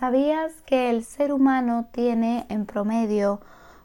¿Sabías que el ser humano tiene en promedio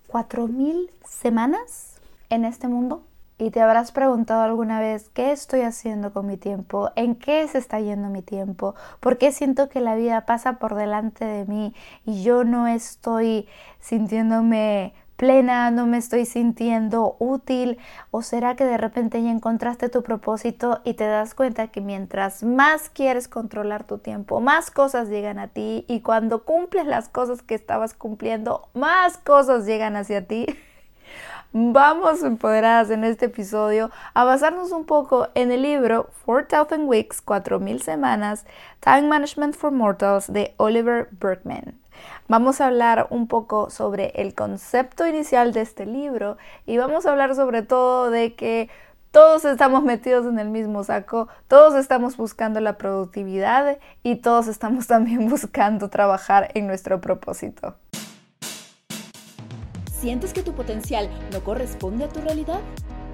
4.000 semanas en este mundo? Y te habrás preguntado alguna vez, ¿qué estoy haciendo con mi tiempo? ¿En qué se está yendo mi tiempo? ¿Por qué siento que la vida pasa por delante de mí y yo no estoy sintiéndome plena, no me estoy sintiendo útil o será que de repente ya encontraste tu propósito y te das cuenta que mientras más quieres controlar tu tiempo, más cosas llegan a ti y cuando cumples las cosas que estabas cumpliendo, más cosas llegan hacia ti. Vamos empoderadas en este episodio a basarnos un poco en el libro 4000 Weeks, 4000 semanas, Time Management for Mortals de Oliver Berkman. Vamos a hablar un poco sobre el concepto inicial de este libro y vamos a hablar sobre todo de que todos estamos metidos en el mismo saco, todos estamos buscando la productividad y todos estamos también buscando trabajar en nuestro propósito. ¿Sientes que tu potencial no corresponde a tu realidad?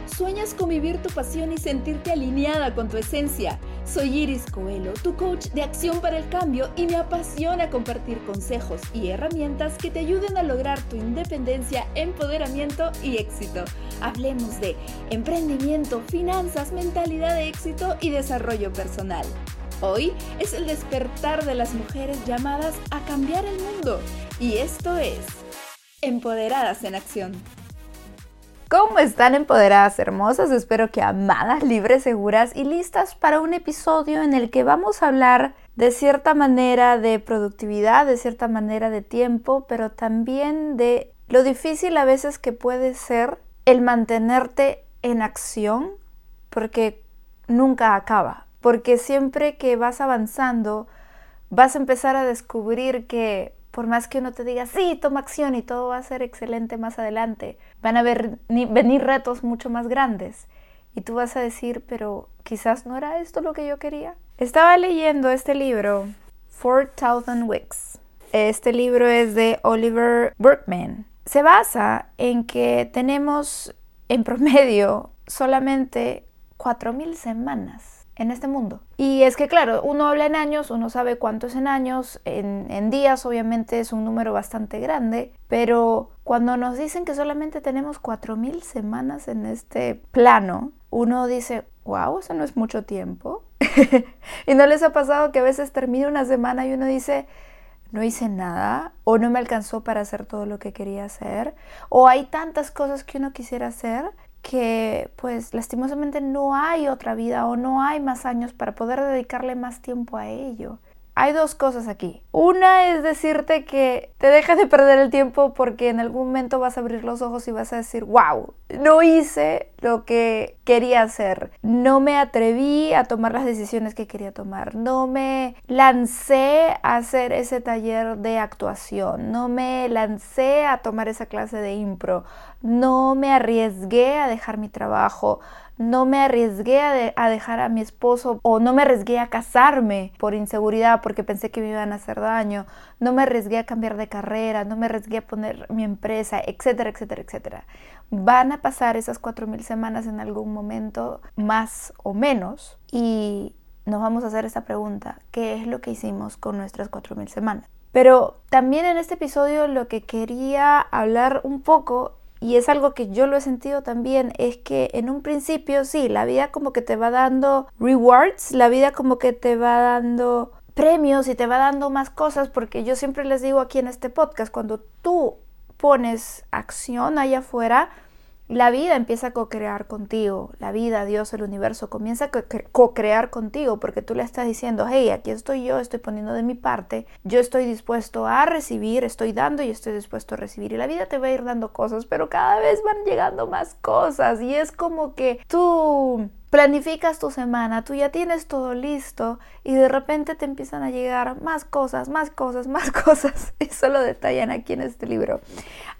¿Sueñas con vivir tu pasión y sentirte alineada con tu esencia? Soy Iris Coelho, tu coach de acción para el cambio y me apasiona compartir consejos y herramientas que te ayuden a lograr tu independencia, empoderamiento y éxito. Hablemos de emprendimiento, finanzas, mentalidad de éxito y desarrollo personal. Hoy es el despertar de las mujeres llamadas a cambiar el mundo y esto es Empoderadas en Acción. ¿Cómo están empoderadas hermosas? Espero que amadas, libres, seguras y listas para un episodio en el que vamos a hablar de cierta manera de productividad, de cierta manera de tiempo, pero también de lo difícil a veces que puede ser el mantenerte en acción porque nunca acaba, porque siempre que vas avanzando vas a empezar a descubrir que por más que uno te diga, sí, toma acción y todo va a ser excelente más adelante, van a venir retos mucho más grandes. Y tú vas a decir, pero quizás no era esto lo que yo quería. Estaba leyendo este libro, 4000 Weeks. Este libro es de Oliver Berkman. Se basa en que tenemos en promedio solamente 4.000 semanas en este mundo. Y es que, claro, uno habla en años, uno sabe cuánto es en años, en, días obviamente es un número bastante grande, pero cuando nos dicen que solamente tenemos 4.000 semanas en este plano, uno dice, wow, eso no es mucho tiempo. y no les ha pasado que a veces termina una semana y uno dice, no hice nada o no me alcanzó para hacer todo lo que quería hacer o hay tantas cosas que uno quisiera hacer que pues lastimosamente no hay otra vida o no hay más años para poder dedicarle más tiempo a ello hay dos cosas aquí. Una es decirte que te dejas de perder el tiempo porque en algún momento vas a abrir los ojos y vas a decir, wow, no hice lo que quería hacer, no me atreví a tomar las decisiones que quería tomar, no me lancé a hacer ese taller de actuación, no me lancé a tomar esa clase de impro, no me arriesgué a dejar mi trabajo, no me arriesgué a, dejar a mi esposo o no me arriesgué a casarme por inseguridad porque pensé que me iban a hacer daño, no me arriesgué a cambiar de carrera, no me arriesgué a poner mi empresa, etcétera, etcétera, etcétera. Van a pasar esas cuatro mil semanas en algún momento más o menos y nos vamos a hacer esta pregunta, ¿qué es lo que hicimos con nuestras cuatro mil semanas? Pero también en este episodio lo que quería hablar un poco y es algo que yo lo he sentido también, es que en un principio sí, la vida como que te va dando rewards, la vida como que te va dando premios y te va dando más cosas, porque yo siempre les digo aquí en este podcast, cuando tú pones acción allá afuera, la vida empieza a co-crear contigo, la vida, Dios, el universo comienza a co-crear contigo porque tú le estás diciendo, hey, aquí estoy yo, estoy poniendo de mi parte, yo estoy dispuesto a recibir, estoy dando y estoy dispuesto a recibir y la vida te va a ir dando cosas, pero cada vez van llegando más cosas y es como que tú planificas tu semana, tú ya tienes todo listo y de repente te empiezan a llegar más cosas, más cosas, más cosas. Eso lo detallan aquí en este libro.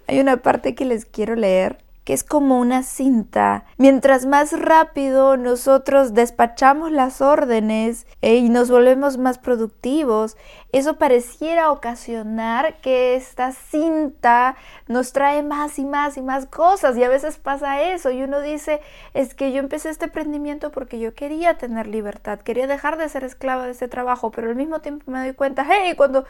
Hay una parte que les quiero leer que es como una cinta. Mientras más rápido nosotros despachamos las órdenes eh, y nos volvemos más productivos, eso pareciera ocasionar que esta cinta nos trae más y más y más cosas y a veces pasa eso y uno dice, es que yo empecé este emprendimiento porque yo quería tener libertad, quería dejar de ser esclava de ese trabajo, pero al mismo tiempo me doy cuenta, hey, cuando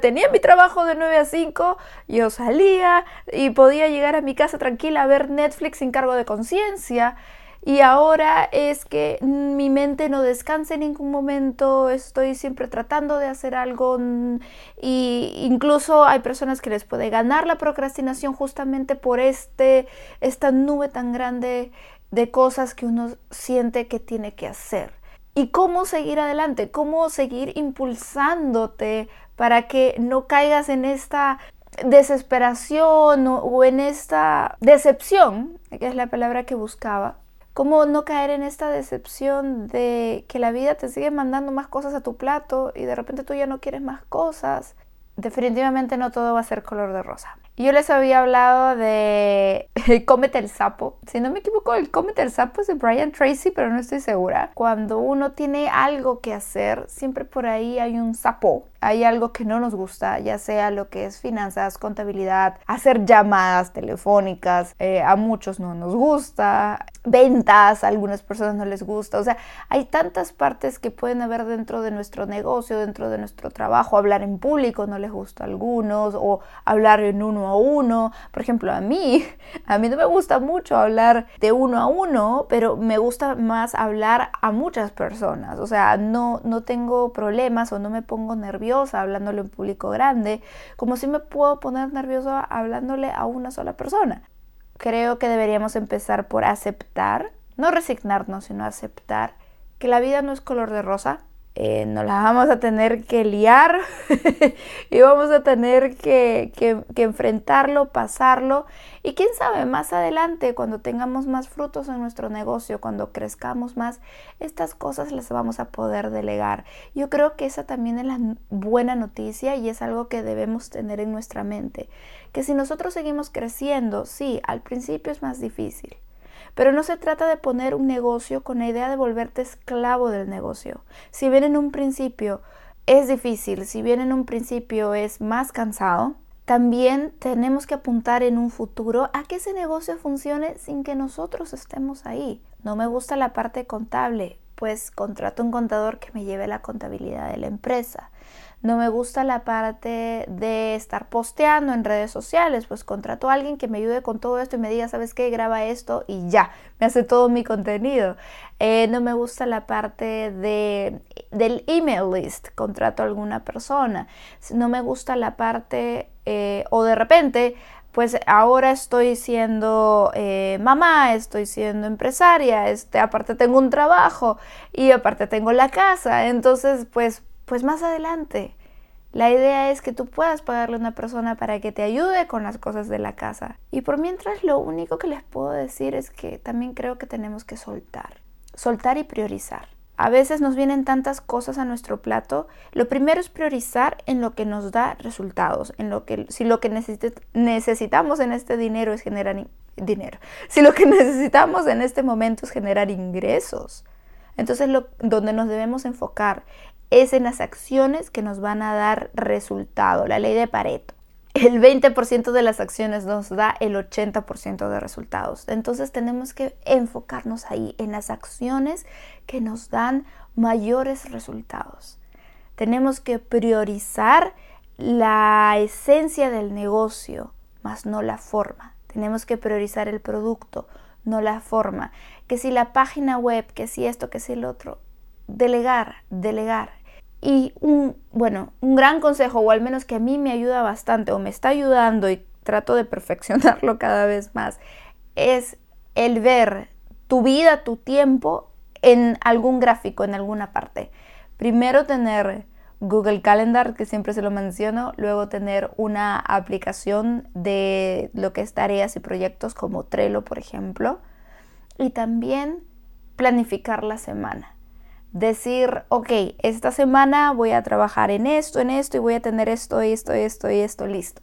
tenía mi trabajo de 9 a 5, yo salía y podía llegar a mi casa tranquila ver Netflix sin cargo de conciencia. Y ahora es que mi mente no descansa en ningún momento, estoy siempre tratando de hacer algo y incluso hay personas que les puede ganar la procrastinación justamente por este esta nube tan grande de cosas que uno siente que tiene que hacer. ¿Y cómo seguir adelante? ¿Cómo seguir impulsándote para que no caigas en esta desesperación o, en esta decepción, que es la palabra que buscaba? ¿Cómo no caer en esta decepción de que la vida te sigue mandando más cosas a tu plato y de repente tú ya no quieres más cosas? Definitivamente no todo va a ser color de rosa. Yo les había hablado de Cómete el sapo. Si no me equivoco, el Cómete el sapo es de Brian Tracy, pero no estoy segura. Cuando uno tiene algo que hacer, siempre por ahí hay un sapo hay algo que no nos gusta, ya sea lo que es finanzas, contabilidad, hacer llamadas telefónicas, eh, a muchos no nos gusta, ventas, a algunas personas no les gusta, o sea, hay tantas partes que pueden haber dentro de nuestro negocio, dentro de nuestro trabajo, hablar en público no les gusta a algunos, o hablar en uno a uno, por ejemplo, a mí, a mí no me gusta mucho hablar de uno a uno, pero me gusta más hablar a muchas personas, o sea, no, no tengo problemas o no me pongo nerviosa hablándole a público grande, como si me puedo poner nerviosa hablándole a una sola persona. Creo que deberíamos empezar por aceptar, no resignarnos, sino aceptar que la vida no es color de rosa, eh, nos la vamos a tener que liar y vamos a tener que, que, enfrentarlo, pasarlo y quién sabe, más adelante cuando tengamos más frutos en nuestro negocio, cuando crezcamos más, estas cosas las vamos a poder delegar. Yo creo que esa también es la buena noticia y es algo que debemos tener en nuestra mente, que si nosotros seguimos creciendo, sí, al principio es más difícil pero no se trata de poner un negocio con la idea de volverte esclavo del negocio. Si bien en un principio es difícil, si bien en un principio es más cansado, también tenemos que apuntar en un futuro a que ese negocio funcione sin que nosotros estemos ahí. No me gusta la parte contable, pues contrato un contador que me lleve la contabilidad de la empresa no me gusta la parte de estar posteando en redes sociales, pues contrato a alguien que me ayude con todo esto y me diga, ¿sabes qué? Graba esto y ya, me hace todo mi contenido. Eh, no me gusta la parte de, del email list, contrato a alguna persona. No me gusta la parte, eh, o de repente, pues ahora estoy siendo eh, mamá, estoy siendo empresaria, este, aparte tengo un trabajo y aparte tengo la casa, entonces pues pues más adelante. La idea es que tú puedas pagarle a una persona para que te ayude con las cosas de la casa. Y por mientras lo único que les puedo decir es que también creo que tenemos que soltar. Soltar y priorizar. A veces nos vienen tantas cosas a nuestro plato. Lo primero es priorizar en lo que nos da resultados, en lo que si lo que necesitamos en este dinero es generar dinero, si lo que necesitamos en este momento es generar ingresos. Entonces, donde nos debemos enfocar es en las acciones que nos van a dar resultado, la ley de Pareto. El 20% de las acciones nos da el 80% de resultados. Entonces tenemos que enfocarnos ahí en las acciones que nos dan mayores resultados. Tenemos que priorizar la esencia del negocio, más no la forma. Tenemos que priorizar el producto, no la forma. Que si la página web, que si esto, que si el otro. Delegar, delegar. Y un, bueno, un gran consejo, o al menos que a mí me ayuda bastante, o me está ayudando y trato de perfeccionarlo cada vez más, es el ver tu vida, tu tiempo en algún gráfico, en alguna parte. Primero tener Google Calendar, que siempre se lo menciono, luego tener una aplicación de lo que es tareas y proyectos como Trello, por ejemplo, y también planificar la semana decir, ok, esta semana voy a trabajar en esto, en esto y voy a tener esto, esto, esto y esto listo.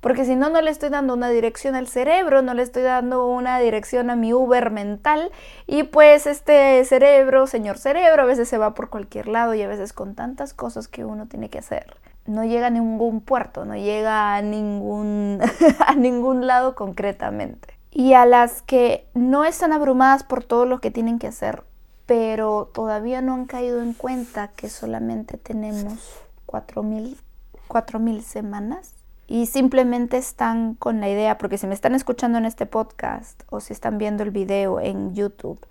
porque si no, no le estoy dando una dirección al cerebro, no le estoy dando una dirección a mi Uber mental y pues este cerebro, señor cerebro, a veces se va por cualquier lado y a veces con tantas cosas que uno tiene que hacer. No llega a ningún puerto, no llega a ningún, a ningún lado concretamente. Y a las que no están abrumadas por todo lo que tienen que hacer, pero todavía no han caído en cuenta que solamente tenemos 4.000 semanas y simplemente están con la idea, porque si me están escuchando en este podcast o si están viendo el video en YouTube,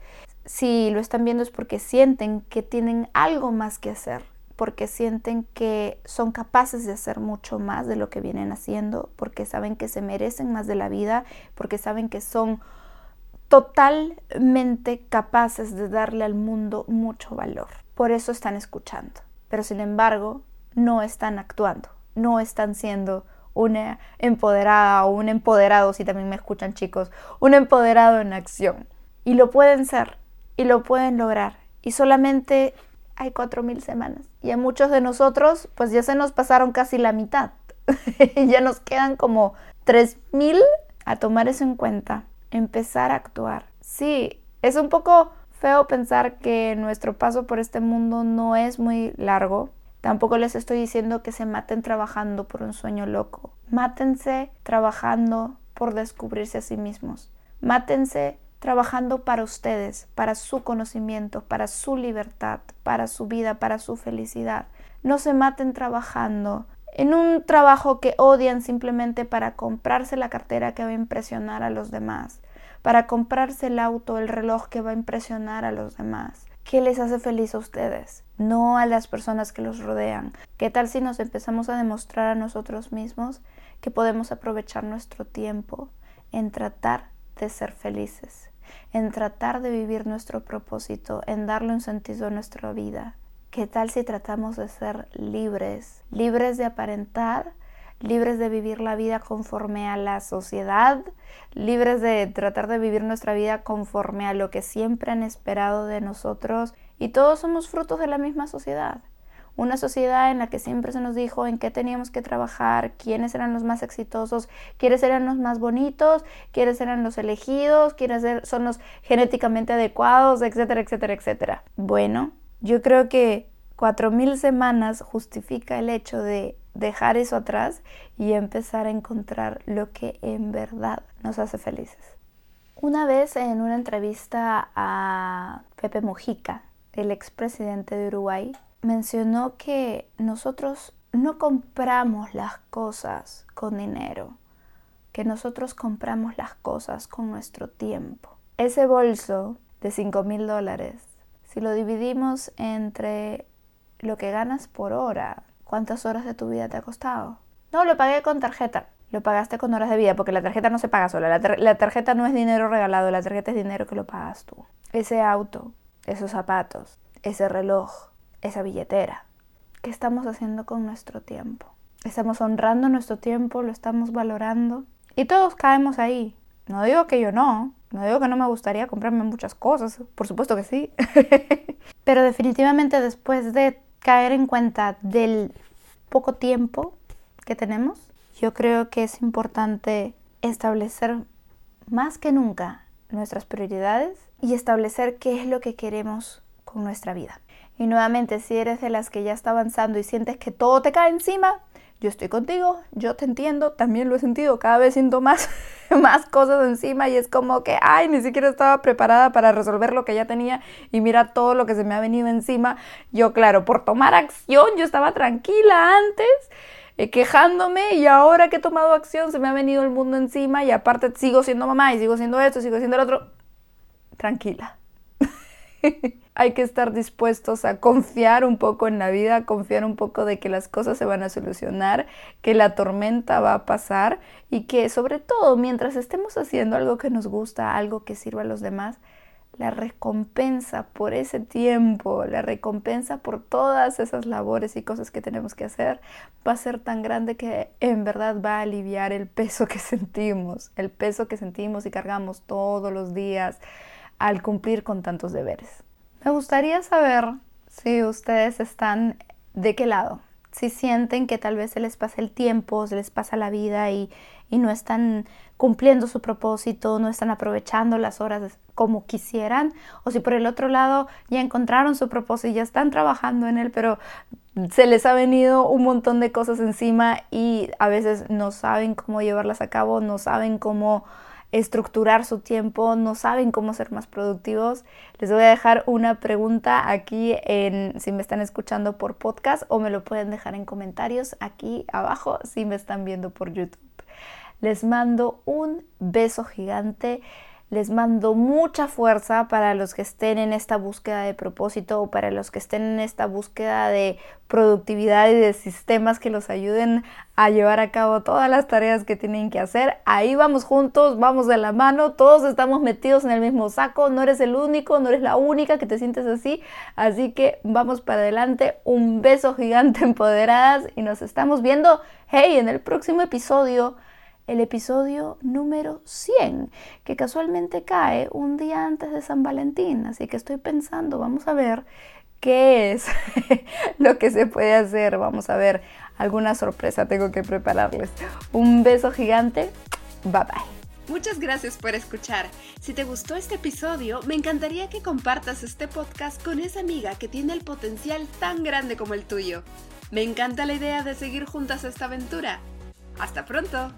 si lo están viendo es porque sienten que tienen algo más que hacer, porque sienten que son capaces de hacer mucho más de lo que vienen haciendo, porque saben que se merecen más de la vida, porque saben que son totalmente capaces de darle al mundo mucho valor. Por eso están escuchando, pero sin embargo no están actuando, no están siendo una empoderada o un empoderado, si también me escuchan chicos, un empoderado en acción. Y lo pueden ser, y lo pueden lograr. Y solamente hay cuatro mil semanas. Y a muchos de nosotros, pues ya se nos pasaron casi la mitad. ya nos quedan como tres mil a tomar eso en cuenta empezar a actuar. Sí, es un poco feo pensar que nuestro paso por este mundo no es muy largo. Tampoco les estoy diciendo que se maten trabajando por un sueño loco. Mátense trabajando por descubrirse a sí mismos. Mátense trabajando para ustedes, para su conocimiento, para su libertad, para su vida, para su felicidad. No se maten trabajando en un trabajo que odian simplemente para comprarse la cartera que va a impresionar a los demás, para comprarse el auto, el reloj que va a impresionar a los demás. ¿Qué les hace feliz a ustedes? No a las personas que los rodean. ¿Qué tal si nos empezamos a demostrar a nosotros mismos que podemos aprovechar nuestro tiempo en tratar de ser felices, en tratar de vivir nuestro propósito, en darle un sentido a nuestra vida? ¿Qué tal si tratamos de ser libres, libres de aparentar, libres de vivir la vida conforme a la sociedad, libres de tratar de vivir nuestra vida conforme a lo que siempre han esperado de nosotros? Y todos somos frutos de la misma sociedad. Una sociedad en la que siempre se nos dijo en qué teníamos que trabajar, quiénes eran los más exitosos, quiénes eran los más bonitos, quiénes eran los elegidos, quiénes son los genéticamente adecuados, etcétera, etcétera, etcétera. Bueno, yo creo que cuatro mil semanas justifica el hecho de dejar eso atrás y empezar a encontrar lo que en verdad nos hace felices. Una vez en una entrevista a Pepe Mujica, el expresidente de Uruguay, mencionó que nosotros no compramos las cosas con dinero, que nosotros compramos las cosas con nuestro tiempo. Ese bolso de 5 mil dólares si lo dividimos entre lo que ganas por hora, ¿cuántas horas de tu vida te ha costado? No, lo pagué con tarjeta. Lo pagaste con horas de vida, porque la tarjeta no se paga sola. La, tarjeta no es dinero regalado, la tarjeta es dinero que lo pagas tú. Ese auto, esos zapatos, ese reloj, esa billetera. ¿Qué estamos haciendo con nuestro tiempo? Estamos honrando nuestro tiempo, lo estamos valorando. Y todos caemos ahí. No digo que yo no, no digo que no me gustaría comprarme muchas cosas, por supuesto que sí. Pero definitivamente después de caer en cuenta del poco tiempo que tenemos, yo creo que es importante establecer más que nunca nuestras prioridades y establecer qué es lo que queremos con nuestra vida. Y nuevamente, si eres de las que ya está avanzando y sientes que todo te cae encima, yo estoy contigo, yo te entiendo, también lo he sentido, cada vez siento más, más cosas encima y es como que, ay, ni siquiera estaba preparada para resolver lo que ya tenía y mira todo lo que se me ha venido encima. Yo, claro, por tomar acción, yo estaba tranquila antes. Eh, quejándome y ahora que he tomado acción se me ha venido el mundo encima y aparte sigo siendo mamá y sigo siendo esto, sigo siendo el otro. Tranquila. hay que estar dispuestos a confiar un poco en la vida, confiar un poco de que las cosas se van a solucionar, que la tormenta va a pasar y que sobre todo mientras estemos haciendo algo que nos gusta, algo que sirva a los demás, la recompensa por ese tiempo, la recompensa por todas esas labores y cosas que tenemos que hacer va a ser tan grande que en verdad va a aliviar el peso que sentimos, el peso que sentimos y cargamos todos los días al cumplir con tantos deberes. Me gustaría saber si ustedes están de qué lado, si sienten que tal vez se les pasa el tiempo, se les pasa la vida y, y no están cumpliendo su propósito, no están aprovechando las horas como quisieran, o si por el otro lado ya encontraron su propósito y ya están trabajando en él, pero se les ha venido un montón de cosas encima y a veces no saben cómo llevarlas a cabo, no saben cómo estructurar su tiempo, no saben cómo ser más productivos. Les voy a dejar una pregunta aquí en si me están escuchando por podcast o me lo pueden dejar en comentarios aquí abajo si me están viendo por YouTube. Les mando un beso gigante. Les mando mucha fuerza para los que estén en esta búsqueda de propósito o para los que estén en esta búsqueda de productividad y de sistemas que los ayuden a llevar a cabo todas las tareas que tienen que hacer. Ahí vamos juntos, vamos de la mano, todos estamos metidos en el mismo saco, no eres el único, no eres la única que te sientes así, así que vamos para adelante, un beso gigante empoderadas y nos estamos viendo, hey, en el próximo episodio el episodio número 100, que casualmente cae un día antes de San Valentín. Así que estoy pensando, vamos a ver qué es lo que se puede hacer. Vamos a ver alguna sorpresa tengo que prepararles. Un beso gigante. Bye bye. Muchas gracias por escuchar. Si te gustó este episodio, me encantaría que compartas este podcast con esa amiga que tiene el potencial tan grande como el tuyo. Me encanta la idea de seguir juntas esta aventura. Hasta pronto.